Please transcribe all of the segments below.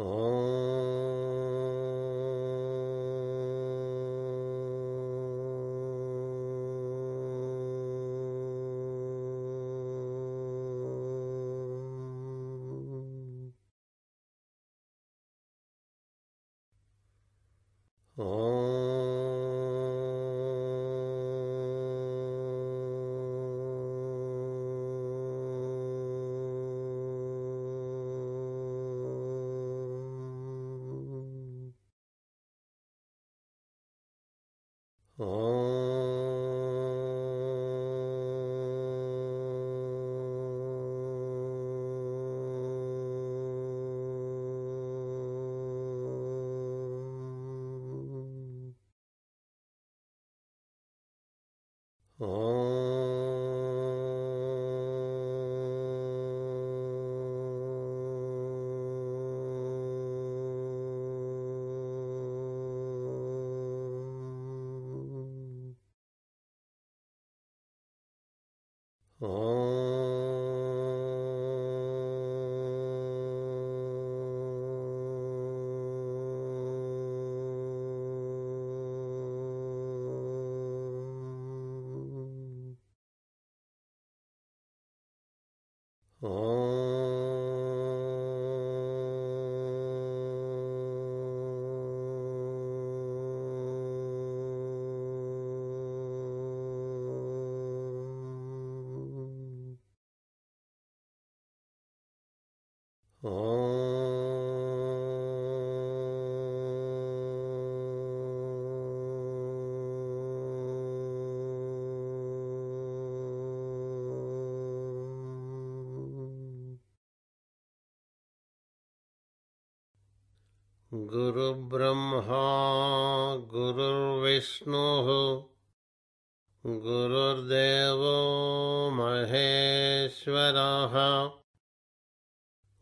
Oh. गुरुब्रह्मा गुरुर्विष्णुः गुरुर्देवो महेश्वरः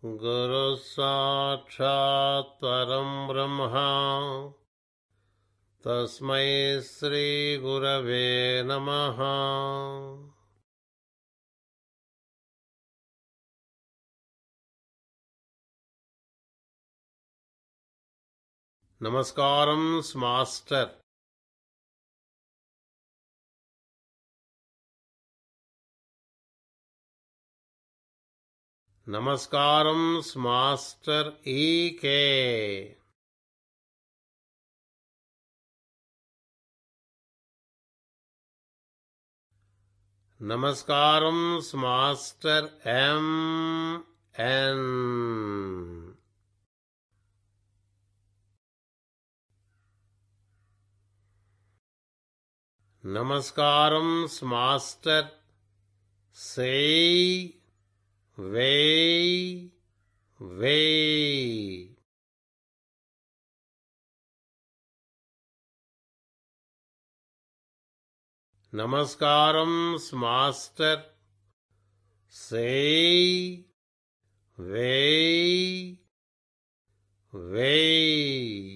गुरुः साक्षात् परं ब्रह्मा। तस्मै श्रीगुरवे नमः Namaskarams, Master. Namaskarams, Master E.K. Namaskaram Master M. N. Namaskaram, Master. Say, way, way. Namaskaram, Master. Say, way, way.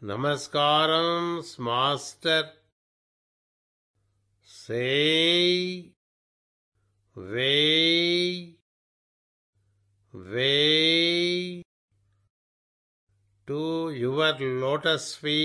Namaskaram, Master. Say, way, way to your lotus feet.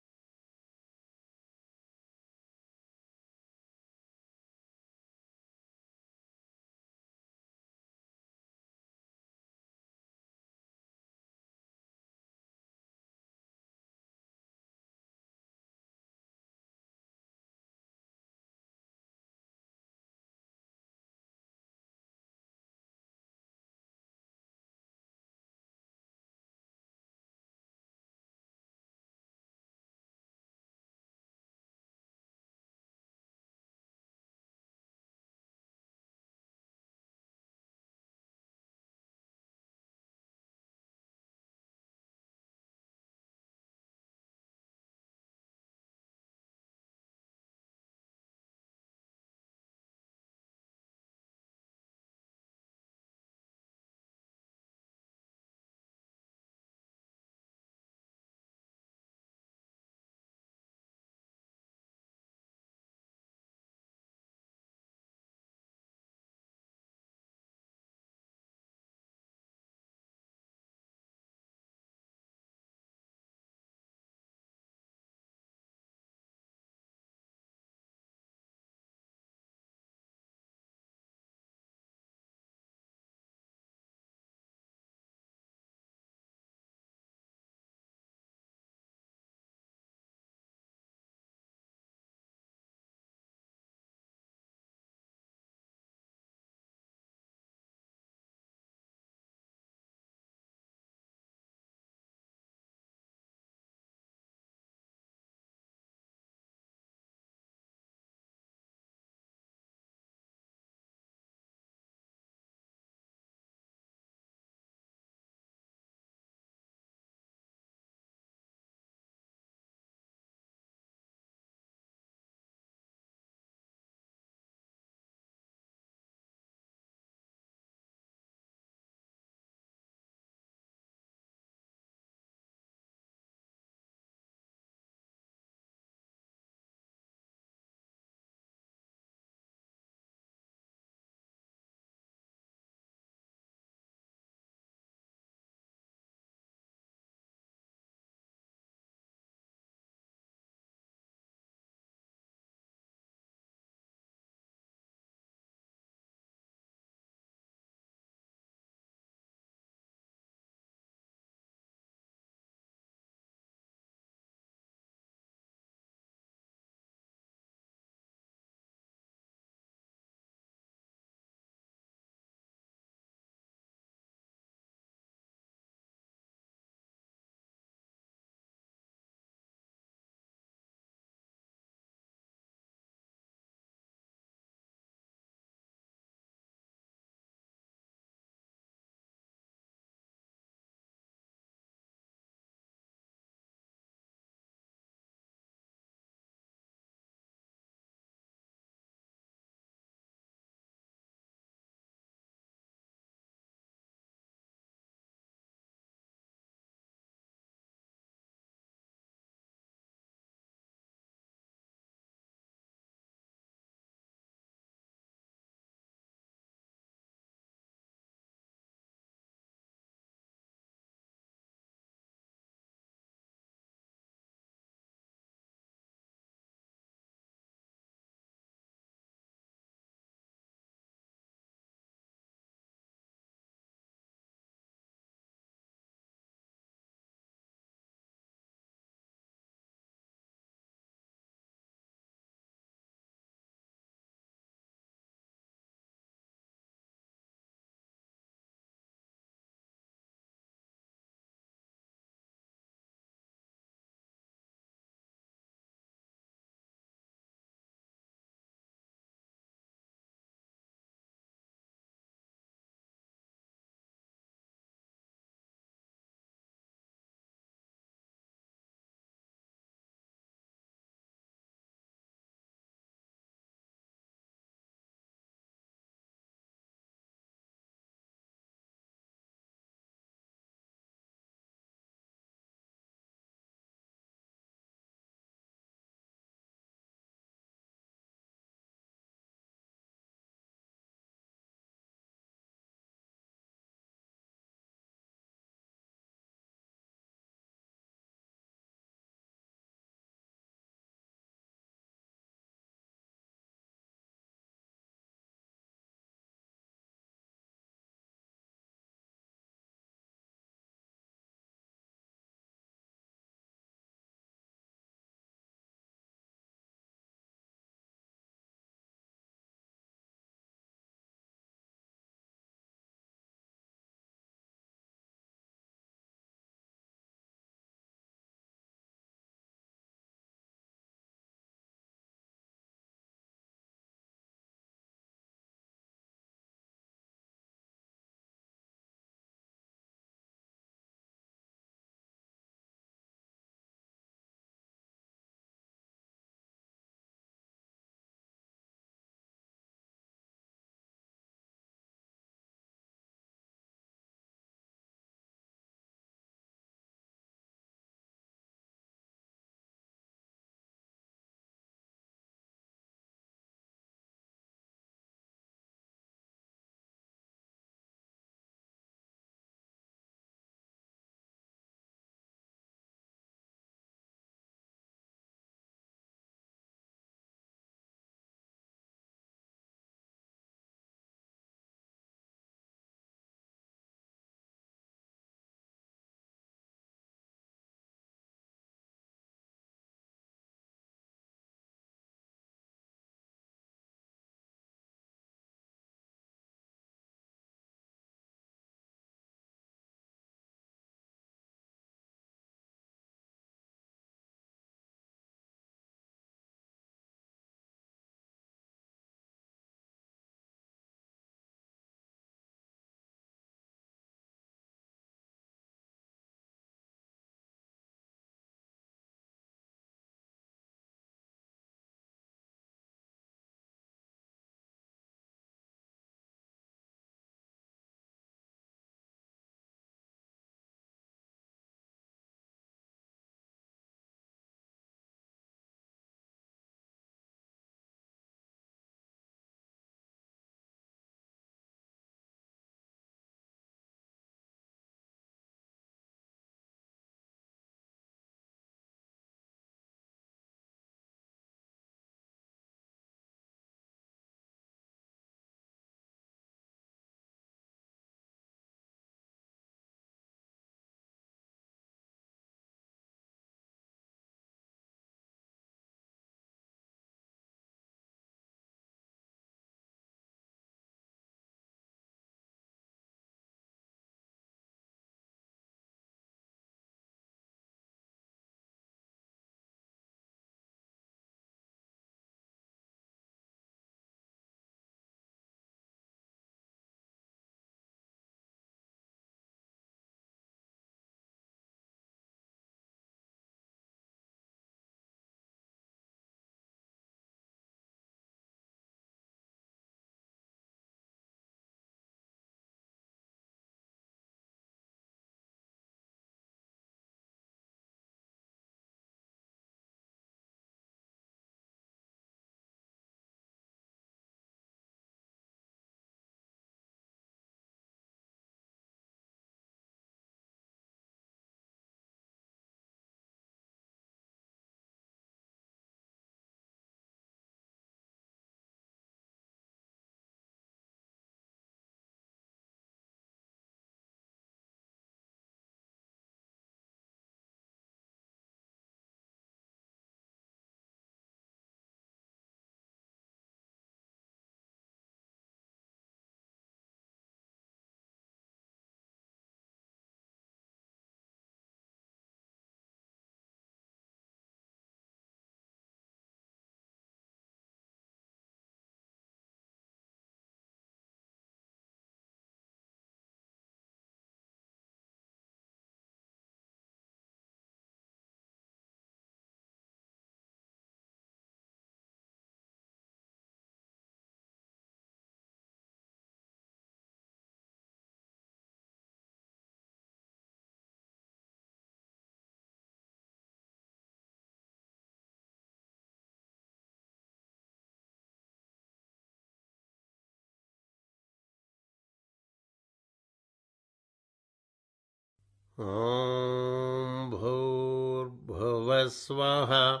ॐ भूर्भुवस्वः।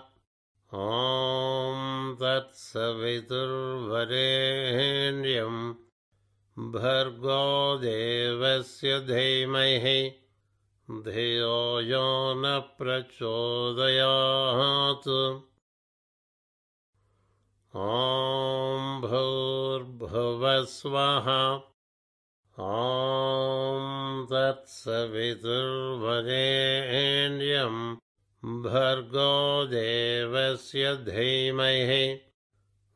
ॐ तत्सवितुर्वरेण्यं। भर्गो देवस्य धीमहि। धियो यो न प्रचोदयात्। ॐ भूर्भुवस्वः ॐ तत्सवितुर्वरेण्यं भर्गो देवस्य धीमहि।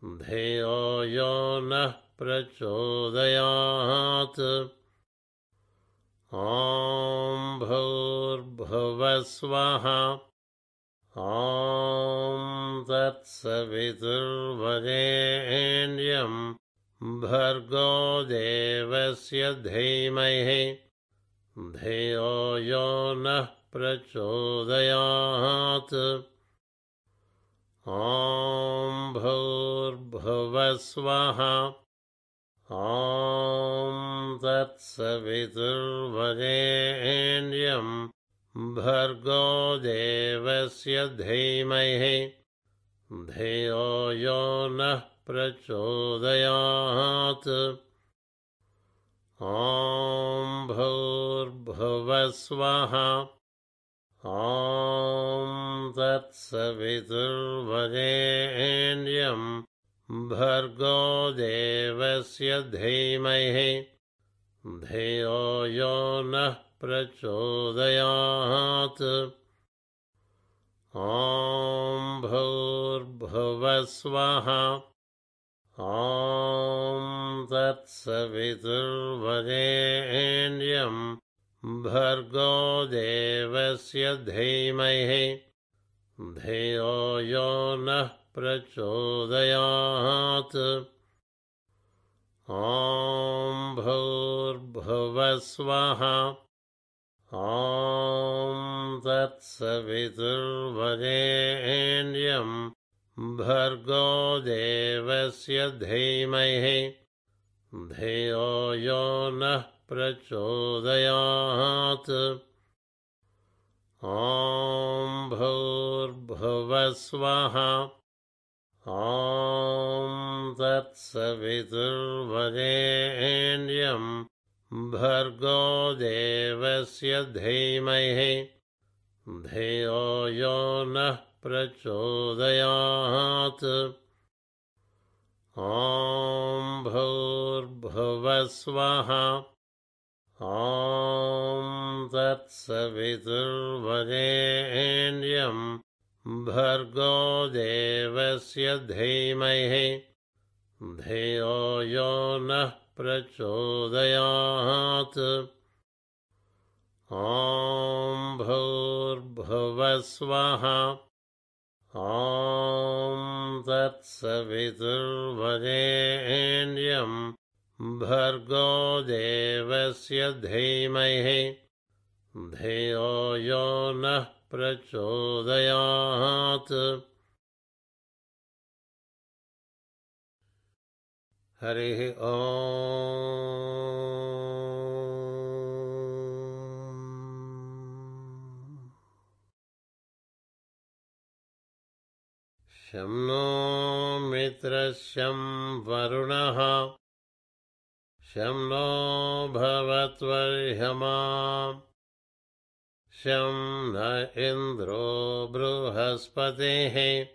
धियो यो नः प्रचोदयात्। ॐ भूर्भुवस्वः। ॐ तत्सवितुर्वरेण्यं भर्गो देवस्य धीमहि धियो यो नः प्रचोदयात्। ॐ भूर्भुवस्वः ॐ तत्सवितुर्वरेण्यं भर्गो देवस्य धीमहि धियो यो नः प्रचोदयात्। ॐ भूर्भुवस्वः। ॐ तत्सवितुर्वरेण्यं भर्गो देवस्य धीमहि। धियो यो नः प्रचोदयात्। ॐ भूर्भुवस्वः ॐ तत्सवितुर्वरेण्यं भर्गो देवस्य धीमहि। धियो यो नः प्रचोदयात्। ॐ भूर्भुवस्वः। ॐ तत्सवितुर्वरेण्यं भर्गो देवस्य धीमहि धियो यो नः प्रचोदयात्। ॐ भूर्भुवस्वः ॐ तत्सवितुर्वरेण्यं भर्गो देवस्य धीमहि धियो यो नः प्रचोदयात्। ॐ भूर्भुवस्वः। ॐ तत्सवितुर्वरेण्यं भर्गो देवस्य धीमहि। धियो यो नः प्रचोदयात्। ॐ भूर्भुवस्वः ॐ तत्सवितुर्वरेण्यं भर्गो देवस्य धीमहि। धियो यो नः प्रचोदयात्। हरिः ॐ शं नो मित्रशं वरुणः। शं नो भवत्वर्हमा शं न इन्द्रो बृहस्पतिः।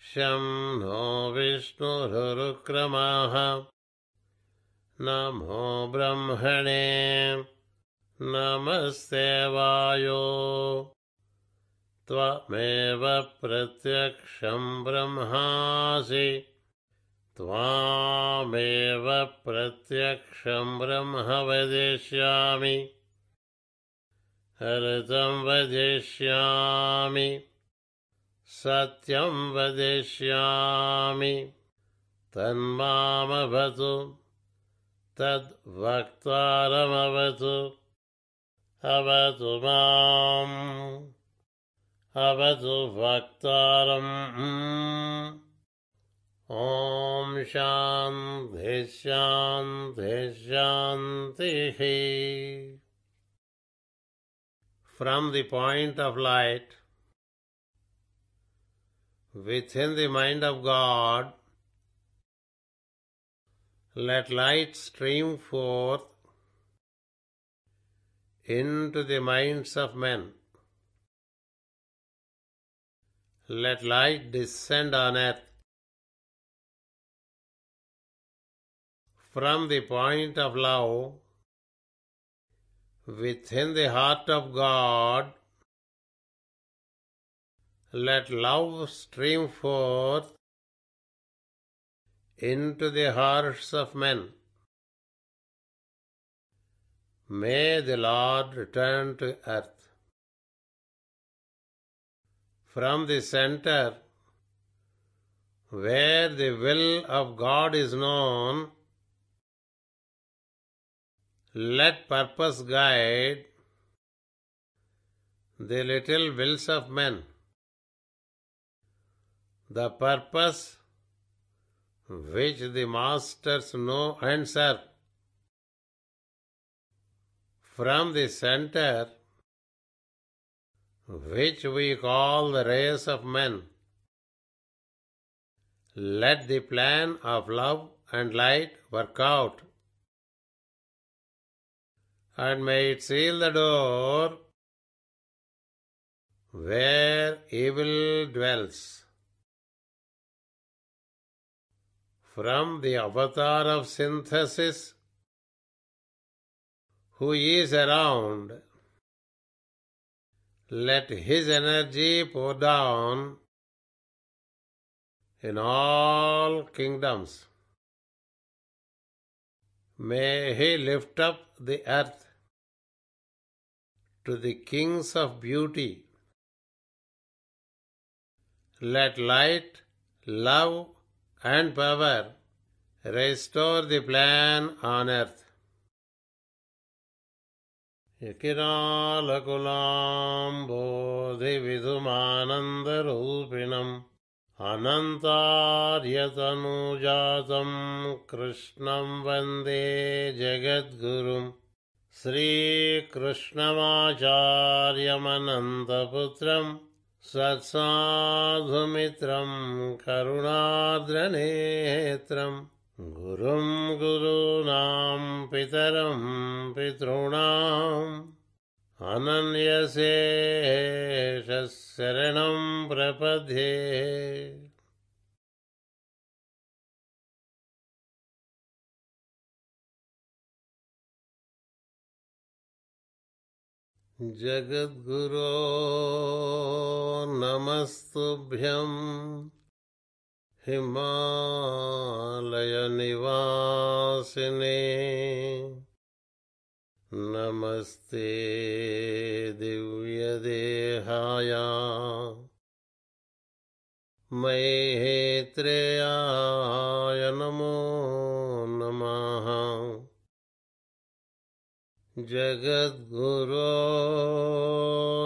शं नो विष्णुरुक्रमाः नमो ब्रह्मणे। नमस्ते वायो त्वमेव प्रत्यक्षं ब्रह्मासि। त्वामेव प्रत्यक्षं ब्रह्म वदिष्यामि। हृतं वदिष्यामि। सत्यं वदिष्यामि। तन्मामवतु। तद्वक्तारमवतु। अवतु माम् अवतु वक्तारम् ॐ शान्तिः शान्तिः शान्तिः from the point of light within the mind of God. Let light stream forth into the minds of men. Let light descend on earth from the point of love within the heart of God. Let love stream forth into the hearts of men. May the Lord return to earth. From the center, where the will of God is known, let purpose guide the little wills of men. The purpose which the masters know and serve from the center, which we call the race of men. Let the plan of love and light work out, and may it seal the door where evil dwells. From the avatar of synthesis who is around, let his energy pour down in all kingdoms. May he lift up the earth to the kings of beauty. Let light, love, and power restore the plan on earth. यकिरालकुलाम्बोधिविधुमानन्दरूपिणम् अनन्तार्यतनुजातम् कृष्णम् वन्दे जगद्गुरुम् श्रीकृष्णमाचार्यमनन्तपुत्रम् सत्साधुमित्रम् करुणार्द्रनेत्रम् गुरुम् गुरूणाम् पितरम् पितॄणाम् अनन्यशेषशरणम् प्रपद्ये। जगद्गुरो नमस्तुभ्यम् हिमालयनिवासिने। नमस्ते दिव्यदेहाय। मैहेत्रेयाय नमो नमः। जगद्गुरो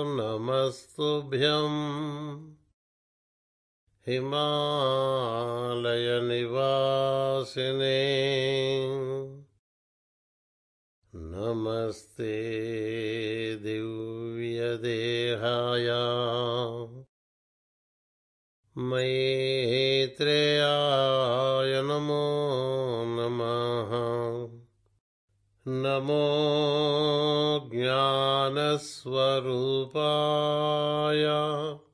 नमस्तुभ्यम् हिमालयनिवासिने। नमस्ते दिव्यदेहाय। मैत्रेयाय नमो नमः। नमो ज्ञानस्वरूपाय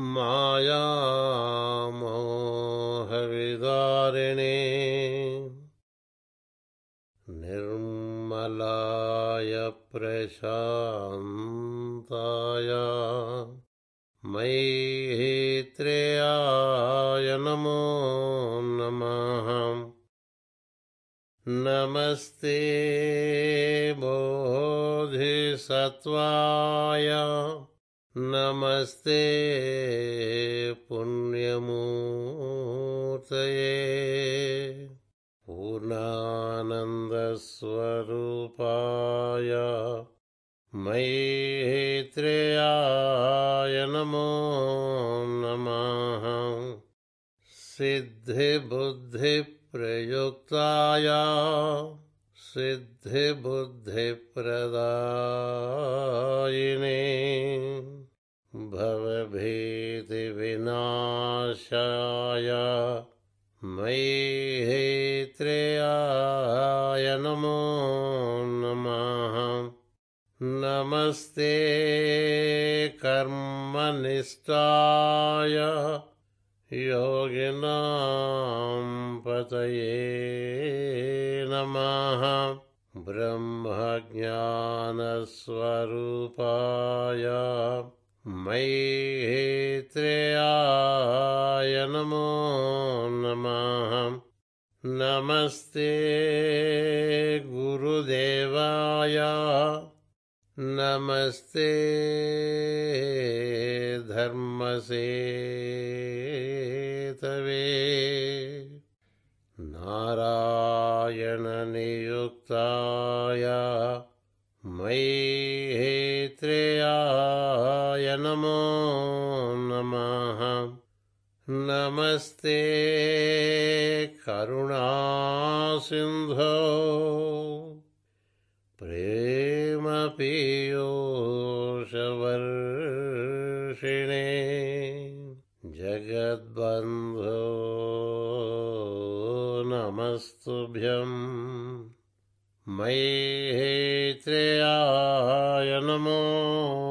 मायामोहविदारिणे निर्मलाय प्रशान्ताय मैत्रेयाय नमो नमः। नमस्ते बोधिसत्त्वाय नमस्ते पुण्यमूर्तये। पूर्णानन्दस्वरूपाय मैत्रेयाय नमो नमः। सिद्धिबुद्धिप्रयुक्ताय सिद्धिबुद्धिप्रदायिने भवभीतिविनाशाय मयि हेत्रेयाय नमो नमः। नमस्ते कर्मनिष्ठाय योगिनां पतये नमः। ब्रह्मज्ञानस्वरूपाय मैत्रेयाय नमो नमः। नमस्ते गुरुदेवाय। नमस्ते धर्मसेतवे। नारायणनियुक्ताय। मैत्रेयाय नमस्ते करुणासिन्धो प्रेमपीयोषवर्षिणे जगद्बन्धो नमस्तुभ्यम्। मैत्रेयाय नमो नमः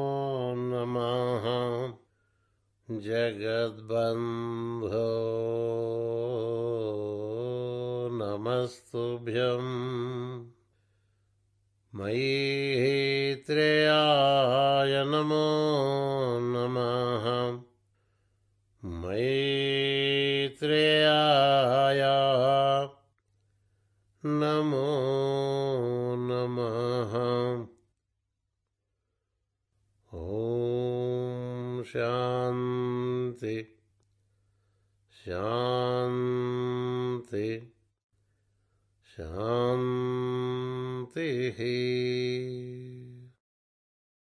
जगद्बन्धो नमस्तुभ्यम्। मैत्रेयाय नमो नमः। मैत्रेयाय शान्ति शान्तिः